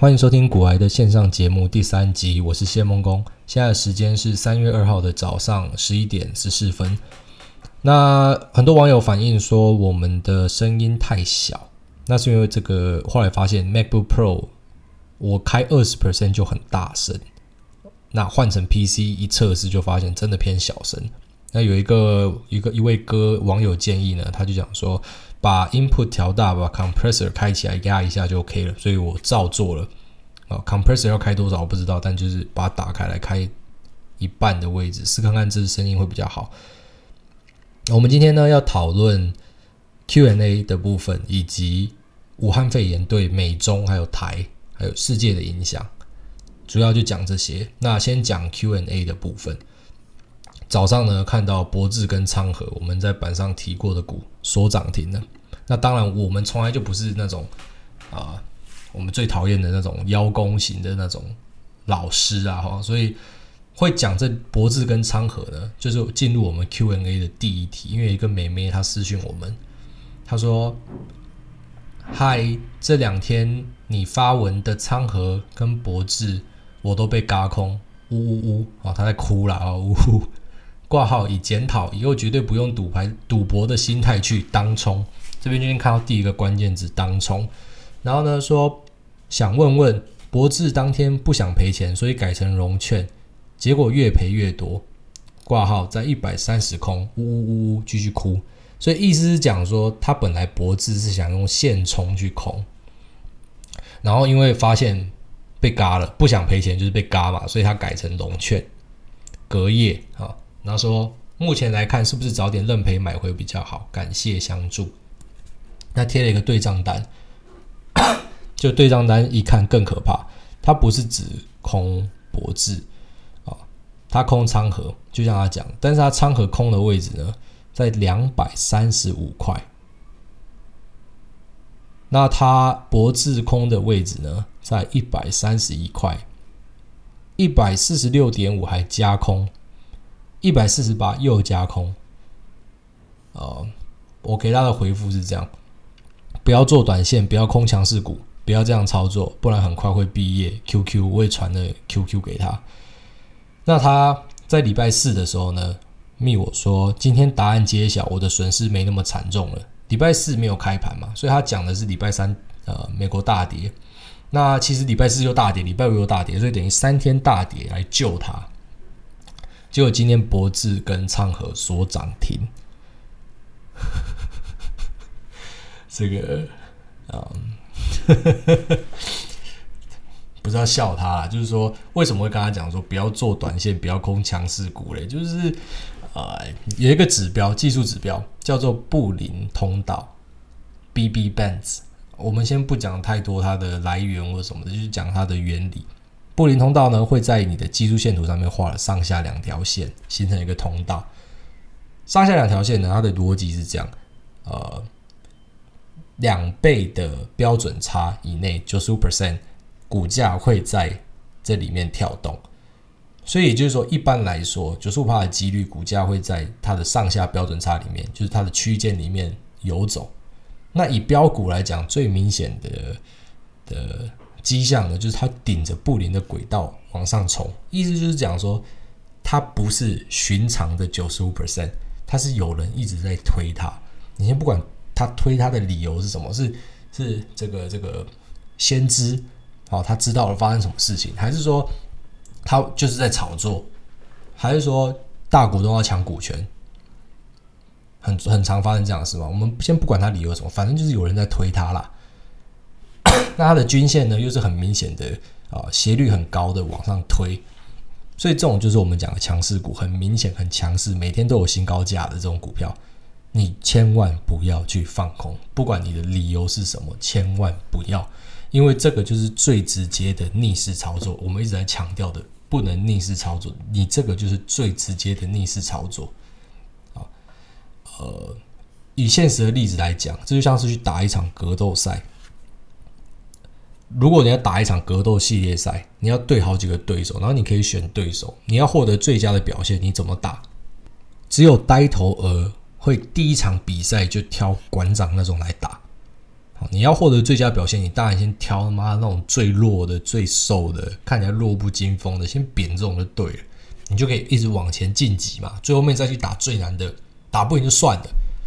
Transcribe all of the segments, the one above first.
欢迎收听古癌的线上节目第三集，我是谢梦工。现在的时间是三月二号的早上十一点十四分。那很多网友反映说我们的声音太小，那是因为这个后来发现 MacBook Pro 我开二十 percent 就很大声，那换成 PC 一测试就发现真的偏小声。那有一个一个一位哥网友建议呢，他就讲说。把 input 调大，把 compressor 开起来压一下就 OK 了，所以我照做了。啊，compressor 要开多少我不知道，但就是把它打开来开一半的位置，试看看这声音会比较好。我们今天呢要讨论 Q&A 的部分，以及武汉肺炎对美中还有台还有世界的影响，主要就讲这些。那先讲 Q&A 的部分。早上呢，看到博智跟昌河，我们在板上提过的股所涨停了。那当然，我们从来就不是那种啊、我们最讨厌的那种邀功型的那种老师啊，哈，所以会讲这博智跟昌河呢，就是进入我们 Q&A 的第一题。因为一个妹妹她私讯我们，她说：“嗨，这两天你发文的昌河跟博智，我都被嘎空，呜呜呜，啊，她在哭了啊，呜呜。”挂号以检讨，以后绝对不用赌牌赌博的心态去当冲。这边今天看到第一个关键字当冲，然后呢说想问问博智当天不想赔钱，所以改成融券，结果越赔越多。挂号在一百三十空，呜呜呜呜继续哭。所以意思是讲说他本来博智是想用现冲去空，然后因为发现被嘎了，不想赔钱就是被嘎嘛，所以他改成融券，隔夜啊。然后说，目前来看，是不是早点认赔买回比较好？感谢相助。那贴了一个对账单，就对账单一看更可怕，它不是指空博智啊，它空仓盒，就像他讲，但是它仓盒空的位置呢，在两百三十五块。那它博智空的位置呢，在一百三十一块，一百四十六点五还加空。一百四十八又加空，呃，我给他的回复是这样：不要做短线，不要空强势股，不要这样操作，不然很快会毕业。QQ 我也传了 QQ 给他。那他在礼拜四的时候呢，密我说今天答案揭晓，我的损失没那么惨重了。礼拜四没有开盘嘛，所以他讲的是礼拜三，呃，美国大跌。那其实礼拜四又大跌，礼拜五又大跌，所以等于三天大跌来救他。结果今天博智跟昌河所涨停，这个嗯，不是要笑他，就是说为什么会跟他讲说不要做短线，不要空强势股嘞？就是呃有一个指标，技术指标叫做布林通道 （BB Bands）。我们先不讲太多它的来源或什么的，就是讲它的原理。布林通道呢，会在你的技术线图上面画了上下两条线，形成一个通道。上下两条线呢，它的逻辑是这样：呃，两倍的标准差以内，九十五 percent 股价会在这里面跳动。所以也就是说，一般来说，九十五趴的几率，股价会在它的上下标准差里面，就是它的区间里面游走。那以标股来讲，最明显的的。迹象呢，就是它顶着布林的轨道往上冲，意思就是讲说，它不是寻常的九十五 percent，它是有人一直在推它。你先不管他推它的理由是什么，是是这个这个先知，哦，他知道了发生什么事情，还是说他就是在炒作，还是说大股东要抢股权？很很常发生这样的事嘛？我们先不管他理由什么，反正就是有人在推它啦。那它的均线呢，又是很明显的啊，斜率很高的往上推，所以这种就是我们讲的强势股，很明显很强势，每天都有新高价的这种股票，你千万不要去放空，不管你的理由是什么，千万不要，因为这个就是最直接的逆势操作。我们一直在强调的，不能逆势操作，你这个就是最直接的逆势操作。啊，呃，以现实的例子来讲，这就像是去打一场格斗赛。如果你要打一场格斗系列赛，你要对好几个对手，然后你可以选对手，你要获得最佳的表现，你怎么打？只有呆头鹅会第一场比赛就挑馆长那种来打，你要获得最佳表现，你当然先挑他妈那种最弱的、最瘦的，看起来弱不禁风的，先扁这种就对了，你就可以一直往前晋级嘛。最后面再去打最难的，打不赢就算了。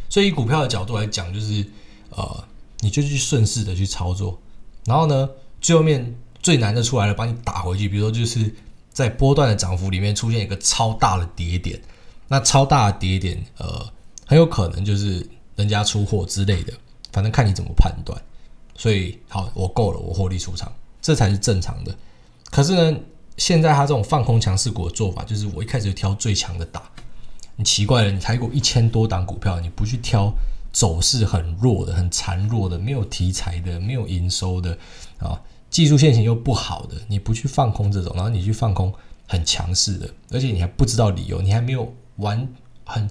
所以以股票的角度来讲，就是呃，你就去顺势的去操作，然后呢，最后面最难的出来了，把你打回去。比如说，就是在波段的涨幅里面出现一个超大的跌点，那超大的跌点，呃，很有可能就是人家出货之类的。反正看你怎么判断，所以好，我够了，我获利出场，这才是正常的。可是呢，现在他这种放空强势股的做法，就是我一开始就挑最强的打。你奇怪了，你台股一千多档股票，你不去挑走势很弱的、很孱弱的、没有题材的、没有营收的啊，技术线型又不好的，你不去放空这种，然后你去放空很强势的，而且你还不知道理由，你还没有完很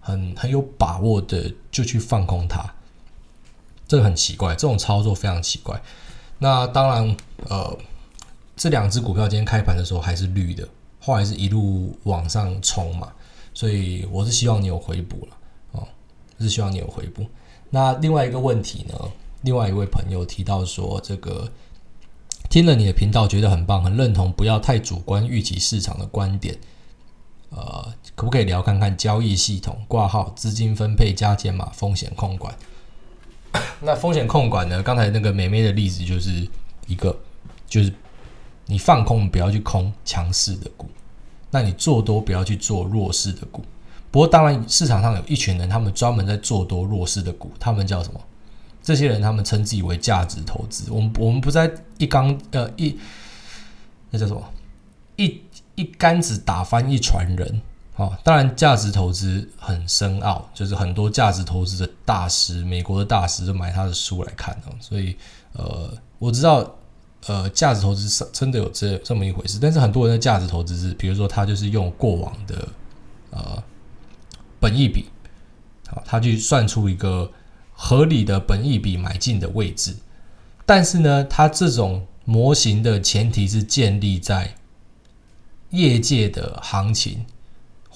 很很有把握的就去放空它。这个很奇怪，这种操作非常奇怪。那当然，呃，这两只股票今天开盘的时候还是绿的，后来是一路往上冲嘛，所以我是希望你有回补了，是希望你有回补。那另外一个问题呢，另外一位朋友提到说，这个听了你的频道觉得很棒，很认同，不要太主观预期市场的观点。呃，可不可以聊看看交易系统挂号、资金分配、加减码、风险控管？那风险控管呢？刚才那个美美的例子就是一个，就是你放空不要去空强势的股，那你做多不要去做弱势的股。不过当然市场上有一群人，他们专门在做多弱势的股，他们叫什么？这些人他们称自己为价值投资。我们我们不在一竿呃一那叫什么一一竿子打翻一船人。好，当然价值投资很深奥，就是很多价值投资的大师，美国的大师都买他的书来看哦。所以，呃，我知道，呃，价值投资是真的有这这么一回事。但是很多人的价值投资是，比如说他就是用过往的呃本益比，好，他去算出一个合理的本益比买进的位置。但是呢，他这种模型的前提是建立在业界的行情。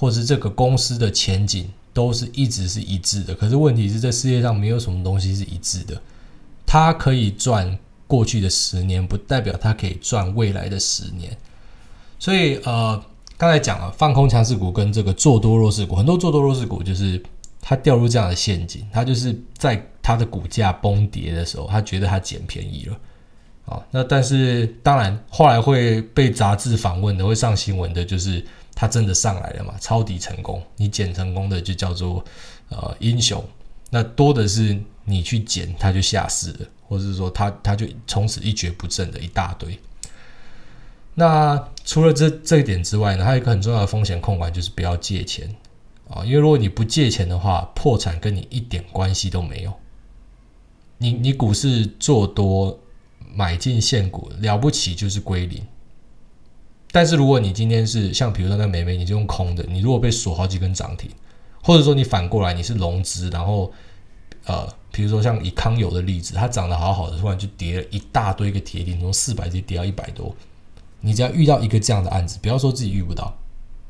或是这个公司的前景都是一直是一致的，可是问题是，这世界上没有什么东西是一致的。它可以赚过去的十年，不代表它可以赚未来的十年。所以，呃，刚才讲了放空强势股跟这个做多弱势股，很多做多弱势股就是它掉入这样的陷阱，它就是在它的股价崩跌的时候，它觉得它捡便宜了。啊，那但是当然后来会被杂志访问的，会上新闻的，就是。它真的上来了嘛？抄底成功，你捡成功的就叫做呃英雄。那多的是你去捡，它就下市了，或者是说它它就从此一蹶不振的一大堆。那除了这这一点之外呢，还有一个很重要的风险控管，就是不要借钱啊，因为如果你不借钱的话，破产跟你一点关系都没有。你你股市做多买进现股了不起就是归零。但是如果你今天是像比如说那美美，你就用空的，你如果被锁好几根涨停，或者说你反过来你是融资，然后呃，比如说像以康友的例子，它涨得好好的，突然就跌了一大堆个铁定，从四百跌跌到一百多，你只要遇到一个这样的案子，不要说自己遇不到，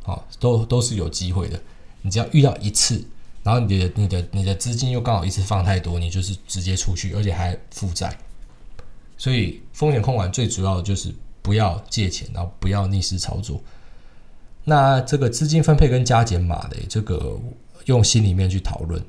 啊，都都是有机会的。你只要遇到一次，然后你的你的你的资金又刚好一次放太多，你就是直接出去，而且还负债。所以风险控管最主要的就是。不要借钱，然后不要逆势操作。那这个资金分配跟加减码的这个，用心里面去讨论。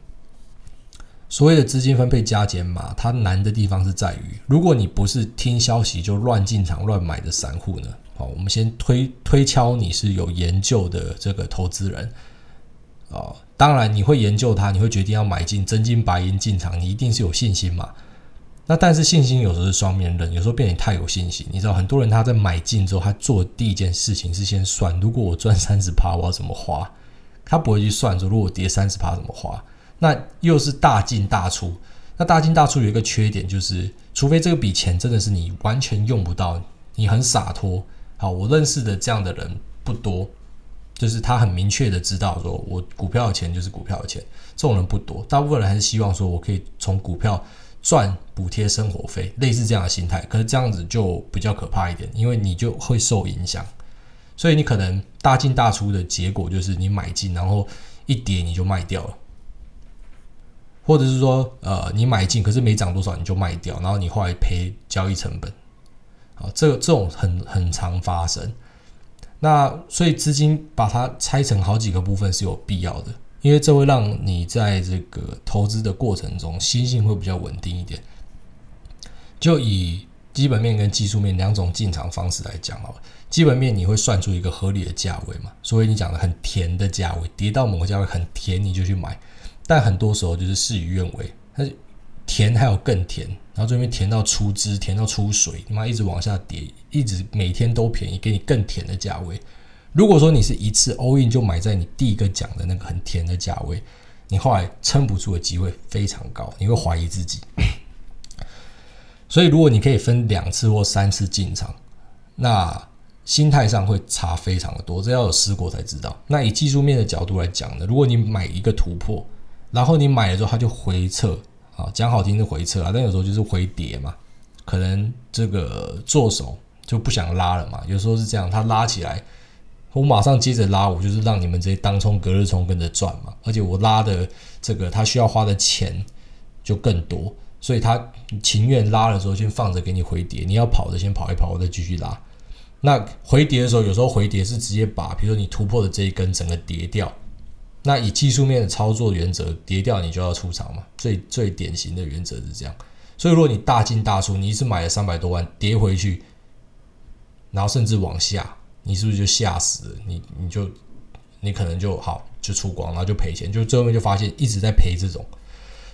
所谓的资金分配加减码，它难的地方是在于，如果你不是听消息就乱进场乱买的散户呢，好，我们先推推敲你是有研究的这个投资人啊，当然你会研究它，你会决定要买进真金白银进场，你一定是有信心嘛。那但是信心有时候是双面刃，有时候变得太有信心。你知道很多人他在买进之后，他做第一件事情是先算，如果我赚三十趴，我要怎么花？他不会去算说，如果跌三十趴怎么花？那又是大进大出。那大进大出有一个缺点就是，除非这个笔钱真的是你完全用不到，你很洒脱。好，我认识的这样的人不多，就是他很明确的知道说，我股票的钱就是股票的钱，这种人不多。大部分人还是希望说我可以从股票。赚补贴生活费，类似这样的心态，可是这样子就比较可怕一点，因为你就会受影响，所以你可能大进大出的结果就是你买进，然后一跌你就卖掉了，或者是说呃你买进可是没涨多少你就卖掉，然后你后来赔交易成本，啊，这这种很很常发生。那所以资金把它拆成好几个部分是有必要的，因为这会让你在这个投资的过程中心性会比较稳定一点。就以基本面跟技术面两种进场方式来讲好了，基本面你会算出一个合理的价位嘛，所以你讲的很甜的价位，跌到某个价位很甜你就去买，但很多时候就是事与愿违，它甜还有更甜，然后这边甜到出汁，甜到出水，你妈一直往下跌，一直每天都便宜，给你更甜的价位。如果说你是一次 all in 就买在你第一个讲的那个很甜的价位，你后来撑不住的机会非常高，你会怀疑自己。所以，如果你可以分两次或三次进场，那心态上会差非常的多。这要有试过才知道。那以技术面的角度来讲呢，如果你买一个突破，然后你买了之后它就回撤啊，讲好听的回撤啊，但有时候就是回跌嘛，可能这个做手就不想拉了嘛。有时候是这样，它拉起来，我马上接着拉，我就是让你们这些当冲、隔日冲跟着赚嘛。而且我拉的这个，它需要花的钱就更多。所以他情愿拉的时候先放着给你回跌，你要跑的先跑一跑，我再继续拉。那回跌的时候，有时候回跌是直接把，比如说你突破的这一根整个跌掉。那以技术面的操作原则，跌掉你就要出场嘛。最最典型的原则是这样。所以如果你大进大出，你一次买了三百多万，跌回去，然后甚至往下，你是不是就吓死了？你你就你可能就好就出光，然后就赔钱，就最后面就发现一直在赔这种。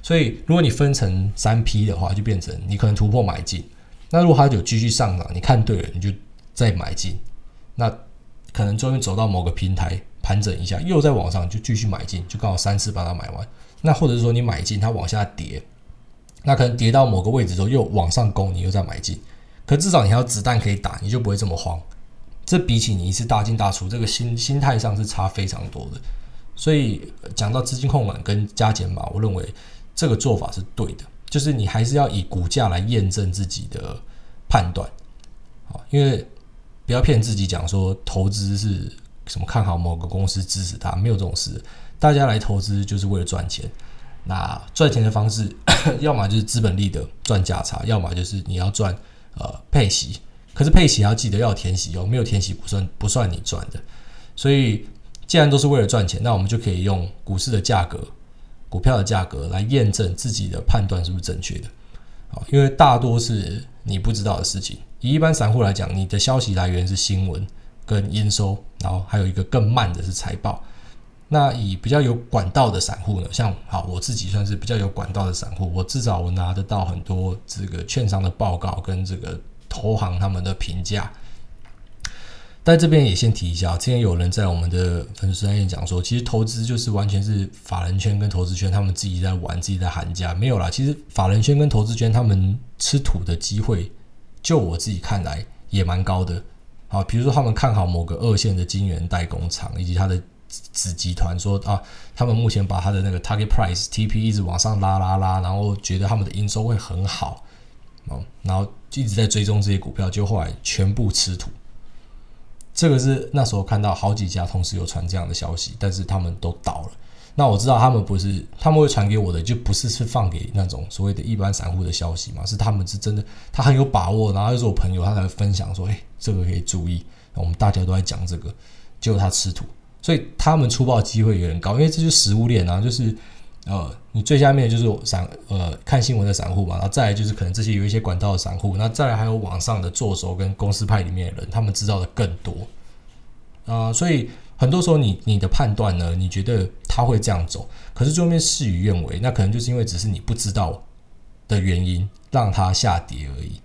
所以，如果你分成三批的话，就变成你可能突破买进。那如果它有继续上涨，你看对了，你就再买进。那可能终于走到某个平台盘整一下，又在往上就继续买进，就刚好三次把它买完。那或者是说你买进它往下跌，那可能跌到某个位置之后又往上攻，你又再买进。可至少你还有子弹可以打，你就不会这么慌。这比起你一次大进大出，这个心心态上是差非常多的。所以讲到资金控管跟加减码，我认为。这个做法是对的，就是你还是要以股价来验证自己的判断，好，因为不要骗自己讲说投资是什么看好某个公司支持它，没有这种事。大家来投资就是为了赚钱，那赚钱的方式，要么就是资本利得赚价差，要么就是你要赚呃配息。可是配息要记得要填息哦，没有填息不算不算你赚的。所以既然都是为了赚钱，那我们就可以用股市的价格。股票的价格来验证自己的判断是不是正确的，啊，因为大多是你不知道的事情。以一般散户来讲，你的消息来源是新闻跟营收，然后还有一个更慢的是财报。那以比较有管道的散户呢，像好我自己算是比较有管道的散户，我至少我拿得到很多这个券商的报告跟这个投行他们的评价。在这边也先提一下，之前有人在我们的粉丝专页讲说，其实投资就是完全是法人圈跟投资圈他们自己在玩，自己在喊价，没有啦。其实法人圈跟投资圈他们吃土的机会，就我自己看来也蛮高的。好，比如说他们看好某个二线的晶圆代工厂以及他的子集团，说啊，他们目前把他的那个 target price TP 一直往上拉拉拉，然后觉得他们的营收会很好，哦然后一直在追踪这些股票，就后来全部吃土。这个是那时候看到好几家同时有传这样的消息，但是他们都倒了。那我知道他们不是，他们会传给我的，就不是是放给那种所谓的一般散户的消息嘛？是他们是真的，他很有把握，然后又是我朋友，他才会分享说：“哎，这个可以注意。”我们大家都在讲这个，结果他吃土，所以他们出爆机会有点高，因为这就是食物链啊，就是。呃，你最下面就是散呃看新闻的散户嘛，然后再来就是可能这些有一些管道的散户，那再来还有网上的做手跟公司派里面的人，他们知道的更多啊、所以很多时候你你的判断呢，你觉得他会这样走，可是最后面事与愿违，那可能就是因为只是你不知道的原因让它下跌而已。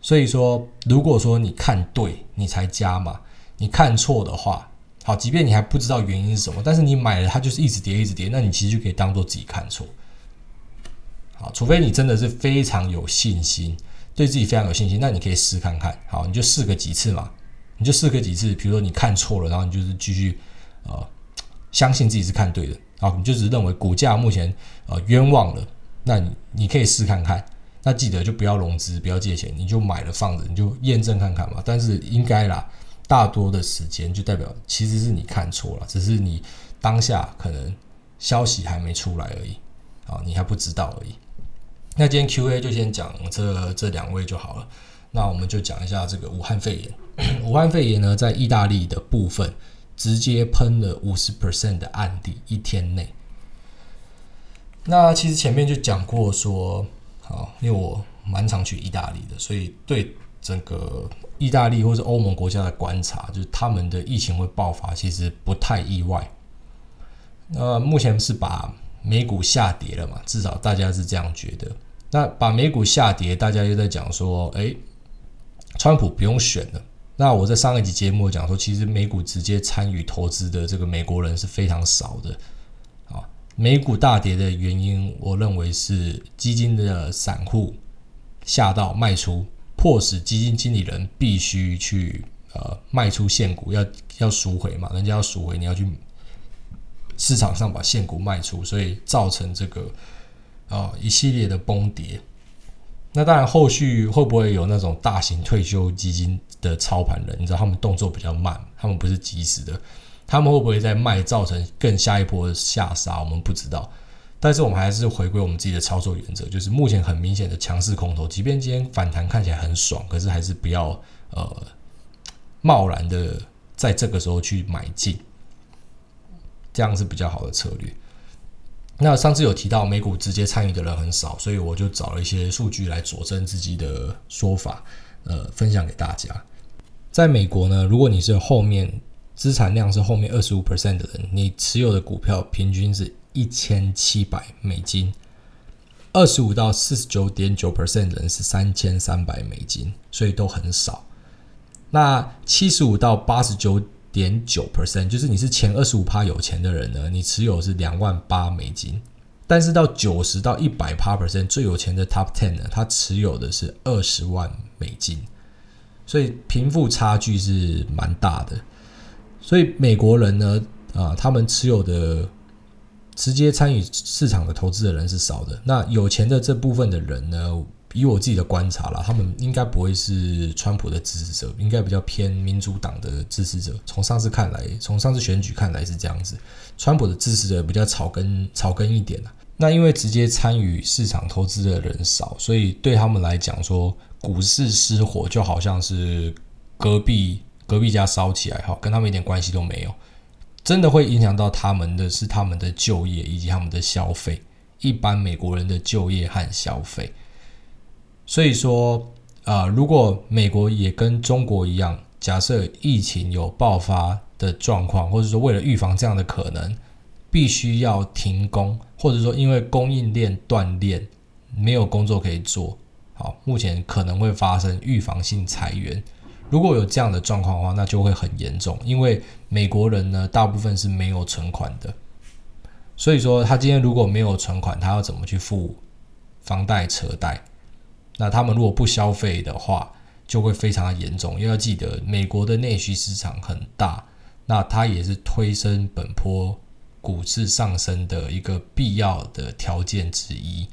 所以说，如果说你看对，你才加嘛；你看错的话。好，即便你还不知道原因是什么，但是你买了它就是一直跌，一直跌，那你其实就可以当做自己看错。好，除非你真的是非常有信心，对自己非常有信心，那你可以试看看。好，你就试个几次嘛，你就试个几次。比如说你看错了，然后你就是继续呃相信自己是看对的。好，你就只是认为股价目前呃冤枉了，那你你可以试看看。那记得就不要融资，不要借钱，你就买了放着，你就验证看看嘛。但是应该啦。大多的时间就代表其实是你看错了，只是你当下可能消息还没出来而已。啊，你还不知道而已。那今天 Q&A 就先讲这这两位就好了。那我们就讲一下这个武汉肺炎。武汉肺炎呢，在意大利的部分直接喷了五十 percent 的案例一天内。那其实前面就讲过说，好，因为我蛮常去意大利的，所以对整个意大利或是欧盟国家的观察，就是他们的疫情会爆发，其实不太意外。那目前是把美股下跌了嘛？至少大家是这样觉得。那把美股下跌，大家又在讲说，哎，川普不用选了。那我在上一集节目讲说，其实美股直接参与投资的这个美国人是非常少的。美股大跌的原因，我认为是基金的散户吓到卖出，迫使基金经理人必须去呃卖出现股，要要赎回嘛，人家要赎回，你要去。市场上把现股卖出，所以造成这个啊、一系列的崩跌。那当然，后续会不会有那种大型退休基金的操盘人？你知道他们动作比较慢，他们不是及时的，他们会不会在卖，造成更下一波的下杀？我们不知道。但是我们还是回归我们自己的操作原则，就是目前很明显的强势空头，即便今天反弹看起来很爽，可是还是不要呃贸然的在这个时候去买进。这样是比较好的策略。那上次有提到美股直接参与的人很少，所以我就找了一些数据来佐证自己的说法，呃，分享给大家。在美国呢，如果你是后面资产量是后面二十五 percent 的人，你持有的股票平均是一千七百美金；二十五到四十九点九 percent 的人是三千三百美金，所以都很少。那七十五到八十九。点九 percent，就是你是前二十五趴有钱的人呢，你持有是两万八美金，但是到九十到一百趴 percent 最有钱的 top ten 呢，他持有的是二十万美金，所以贫富差距是蛮大的。所以美国人呢，啊，他们持有的直接参与市场的投资的人是少的，那有钱的这部分的人呢？以我自己的观察啦，他们应该不会是川普的支持者，应该比较偏民主党的支持者。从上次看来，从上次选举看来是这样子，川普的支持者比较草根草根一点。那因为直接参与市场投资的人少，所以对他们来讲说，股市失火就好像是隔壁隔壁家烧起来哈，跟他们一点关系都没有。真的会影响到他们的是他们的就业以及他们的消费，一般美国人的就业和消费。所以说，啊、呃，如果美国也跟中国一样，假设疫情有爆发的状况，或者说为了预防这样的可能，必须要停工，或者说因为供应链断裂，没有工作可以做，好，目前可能会发生预防性裁员。如果有这样的状况的话，那就会很严重，因为美国人呢，大部分是没有存款的，所以说他今天如果没有存款，他要怎么去付房贷、车贷？那他们如果不消费的话，就会非常的严重。因为要记得，美国的内需市场很大，那它也是推升本波股市上升的一个必要的条件之一。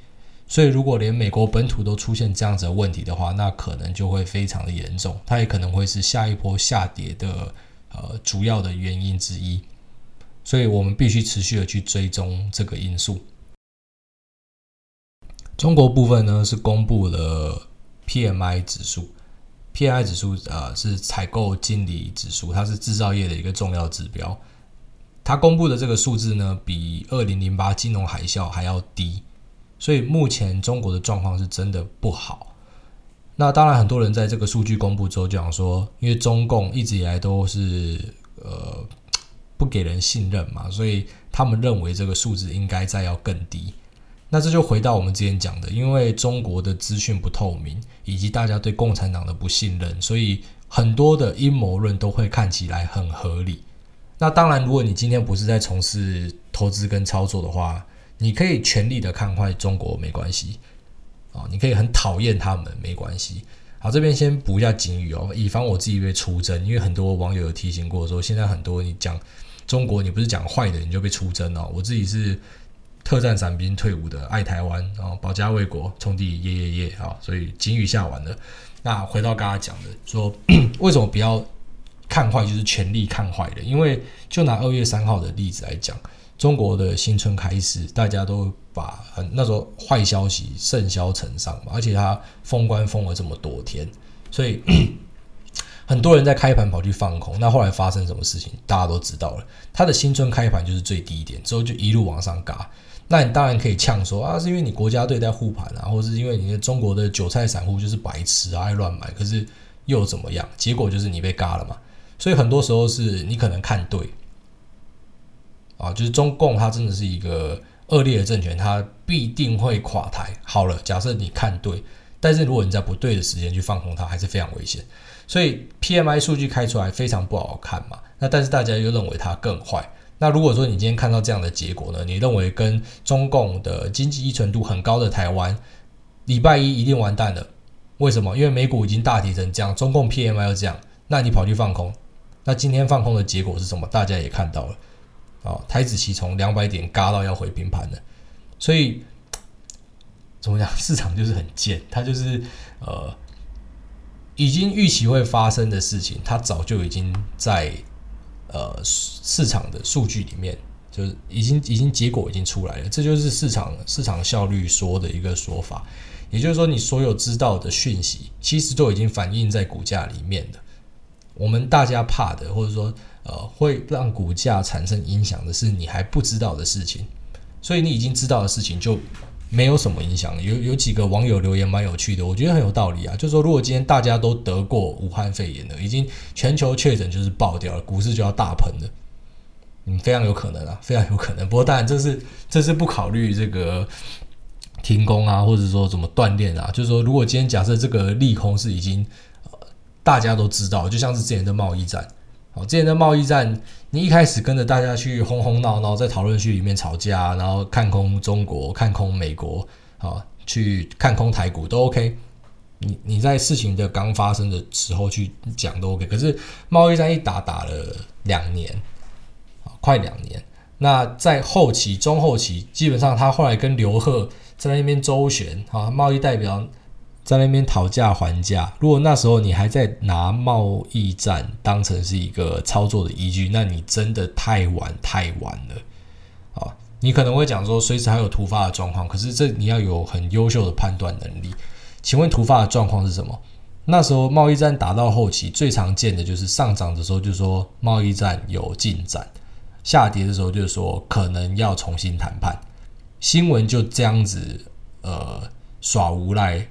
所以，如果连美国本土都出现这样子的问题的话，那可能就会非常的严重。它也可能会是下一波下跌的呃主要的原因之一。所以我们必须持续的去追踪这个因素。中国部分呢，是公布了 PMI 指数，PMI 指数啊、呃、是采购经理指数，它是制造业的一个重要指标。它公布的这个数字呢，比二零零八金融海啸还要低，所以目前中国的状况是真的不好。那当然，很多人在这个数据公布之后就讲说，因为中共一直以来都是呃不给人信任嘛，所以他们认为这个数字应该再要更低。那这就回到我们之前讲的，因为中国的资讯不透明，以及大家对共产党的不信任，所以很多的阴谋论都会看起来很合理。那当然，如果你今天不是在从事投资跟操作的话，你可以全力的看坏中国没关系啊，你可以很讨厌他们没关系。好，这边先补一下警语哦，以防我自己被出征，因为很多网友有提醒过说，现在很多你讲中国，你不是讲坏的，你就被出征哦。我自己是。特战伞兵退伍的爱台湾啊，保家卫国，冲第一耶耶耶啊！所以警语下完了。那回到刚刚讲的，说为什么不要看坏，就是全力看坏的？因为就拿二月三号的例子来讲，中国的新春开始，大家都把很那时候坏消息甚嚣尘上嘛，而且他封关封了这么多天，所以 很多人在开盘跑去放空。那后来发生什么事情，大家都知道了。他的新春开盘就是最低点，之后就一路往上嘎。那你当然可以呛说啊，是因为你国家队在护盘啊，或是因为你的中国的韭菜散户就是白痴啊，爱乱买。可是又怎么样？结果就是你被嘎了嘛。所以很多时候是你可能看对啊，就是中共它真的是一个恶劣的政权，它必定会垮台。好了，假设你看对，但是如果你在不对的时间去放空它，还是非常危险。所以 PMI 数据开出来非常不好看嘛。那但是大家又认为它更坏。那如果说你今天看到这样的结果呢？你认为跟中共的经济依存度很高的台湾，礼拜一一定完蛋了？为什么？因为美股已经大跌成这样，中共 PMI 又这样，那你跑去放空？那今天放空的结果是什么？大家也看到了，啊，台指期从两百点嘎到要回平盘了，所以怎么讲？市场就是很贱，它就是呃，已经预期会发生的事情，它早就已经在。呃，市场的数据里面就是已经已经结果已经出来了，这就是市场市场效率说的一个说法。也就是说，你所有知道的讯息，其实都已经反映在股价里面的。我们大家怕的，或者说呃，会让股价产生影响的是你还不知道的事情。所以你已经知道的事情就。没有什么影响。有有几个网友留言蛮有趣的，我觉得很有道理啊。就是说，如果今天大家都得过武汉肺炎了，已经全球确诊就是爆掉了，股市就要大喷了。嗯，非常有可能啊，非常有可能。不过当然，这是这是不考虑这个停工啊，或者说怎么锻炼啊。就是说，如果今天假设这个利空是已经呃大家都知道，就像是之前的贸易战。哦，之前的贸易战。你一开始跟着大家去哄哄闹闹，在讨论区里面吵架，然后看空中国、看空美国，啊，去看空台股都 OK。你你在事情的刚发生的时候去讲都 OK。可是贸易战一打打了两年，啊，快两年。那在后期、中后期，基本上他后来跟刘鹤在那边周旋，啊，贸易代表。在那边讨价还价，如果那时候你还在拿贸易战当成是一个操作的依据，那你真的太晚太晚了啊！你可能会讲说，随时还有突发的状况，可是这你要有很优秀的判断能力。请问突发的状况是什么？那时候贸易战打到后期，最常见的就是上涨的时候就说贸易战有进展，下跌的时候就说可能要重新谈判。新闻就这样子，呃，耍无赖。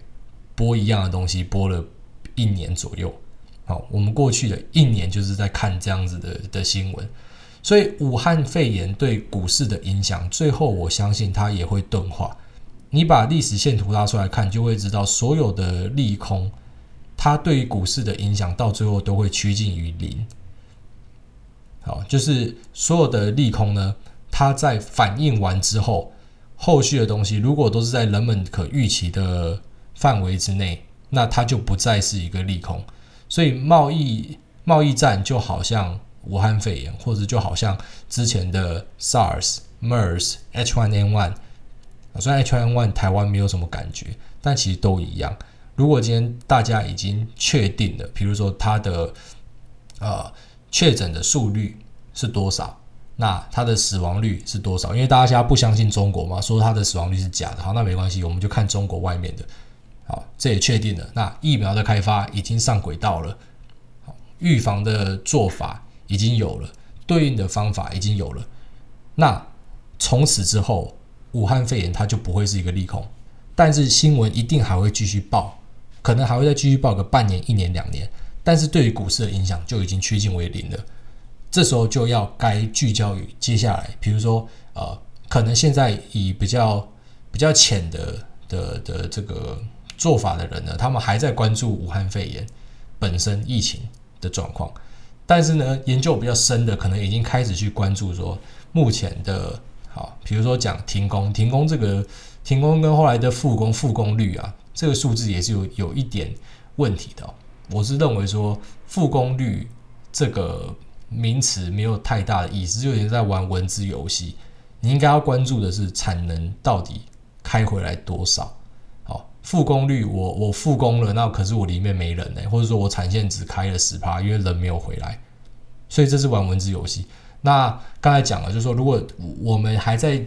播一样的东西播了一年左右，好，我们过去的一年就是在看这样子的的新闻，所以武汉肺炎对股市的影响，最后我相信它也会钝化。你把历史线图拉出来看，就会知道所有的利空，它对于股市的影响到最后都会趋近于零。好，就是所有的利空呢，它在反应完之后，后续的东西如果都是在人们可预期的。范围之内，那它就不再是一个利空，所以贸易贸易战就好像武汉肺炎，或者就好像之前的 SARS、MERS、H1N1。虽然 H1N1 台湾没有什么感觉，但其实都一样。如果今天大家已经确定了，比如说它的呃确诊的数率是多少，那它的死亡率是多少？因为大家不相信中国嘛，说它的死亡率是假的。好，那没关系，我们就看中国外面的。这也确定了。那疫苗的开发已经上轨道了，好，预防的做法已经有了，对应的方法已经有了。那从此之后，武汉肺炎它就不会是一个利空，但是新闻一定还会继续报，可能还会再继续报个半年、一年、两年。但是对于股市的影响就已经趋近为零了。这时候就要该聚焦于接下来，比如说呃，可能现在以比较比较浅的的的这个。做法的人呢，他们还在关注武汉肺炎本身疫情的状况，但是呢，研究比较深的可能已经开始去关注说目前的，好，比如说讲停工，停工这个停工跟后来的复工复工率啊，这个数字也是有有一点问题的。我是认为说复工率这个名词没有太大的意思，就有点在玩文字游戏。你应该要关注的是产能到底开回来多少。复工率，我我复工了，那可是我里面没人呢，或者说我产线只开了十趴，因为人没有回来，所以这是玩文字游戏。那刚才讲了，就是说，如果我们还在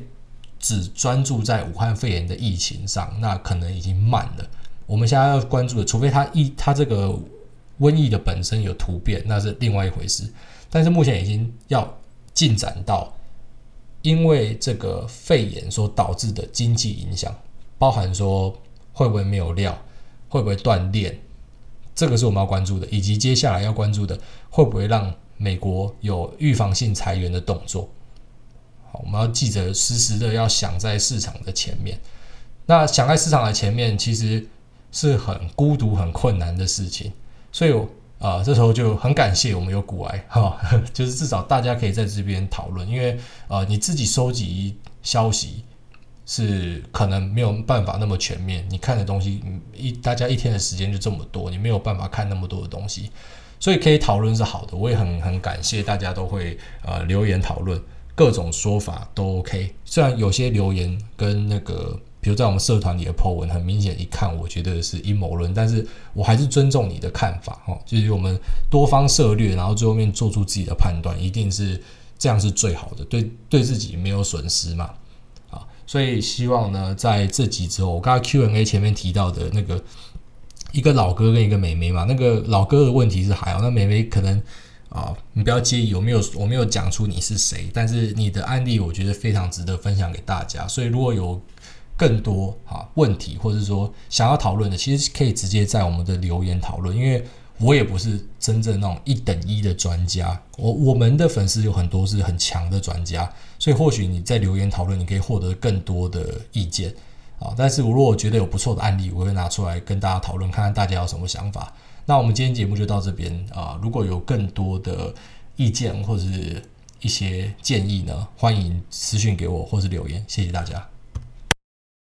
只专注在武汉肺炎的疫情上，那可能已经慢了。我们现在要关注的，除非它疫它这个瘟疫的本身有突变，那是另外一回事。但是目前已经要进展到，因为这个肺炎所导致的经济影响，包含说会不会没有料，会不会断电，这个是我们要关注的，以及接下来要关注的，会不会让美国有预防性裁员的动作。好，我们要记着时时的要想在市场的前面。那想在市场的前面，其实。是很孤独、很困难的事情，所以啊、这时候就很感谢我们有股癌哈，就是至少大家可以在这边讨论，因为呃，你自己收集消息是可能没有办法那么全面，你看的东西一大家一天的时间就这么多，你没有办法看那么多的东西，所以可以讨论是好的，我也很很感谢大家都会呃留言讨论，各种说法都 OK，虽然有些留言跟那个。比如在我们社团里的 po 文，很明显一看，我觉得是阴谋论，但是我还是尊重你的看法，哈，就是我们多方涉猎，然后最后面做出自己的判断，一定是这样是最好的，对对自己没有损失嘛，所以希望呢，在这集之后，我刚刚 Q&A 前面提到的那个一个老哥跟一个妹妹嘛，那个老哥的问题是还好，那妹妹可能啊，你不要介意有没有我没有讲出你是谁，但是你的案例我觉得非常值得分享给大家，所以如果有。更多啊问题，或者说想要讨论的，其实可以直接在我们的留言讨论。因为我也不是真正那种一等一的专家，我我们的粉丝有很多是很强的专家，所以或许你在留言讨论，你可以获得更多的意见啊。但是我如果觉得有不错的案例，我会拿出来跟大家讨论，看看大家有什么想法。那我们今天节目就到这边啊。如果有更多的意见或者是一些建议呢，欢迎私信给我或是留言。谢谢大家。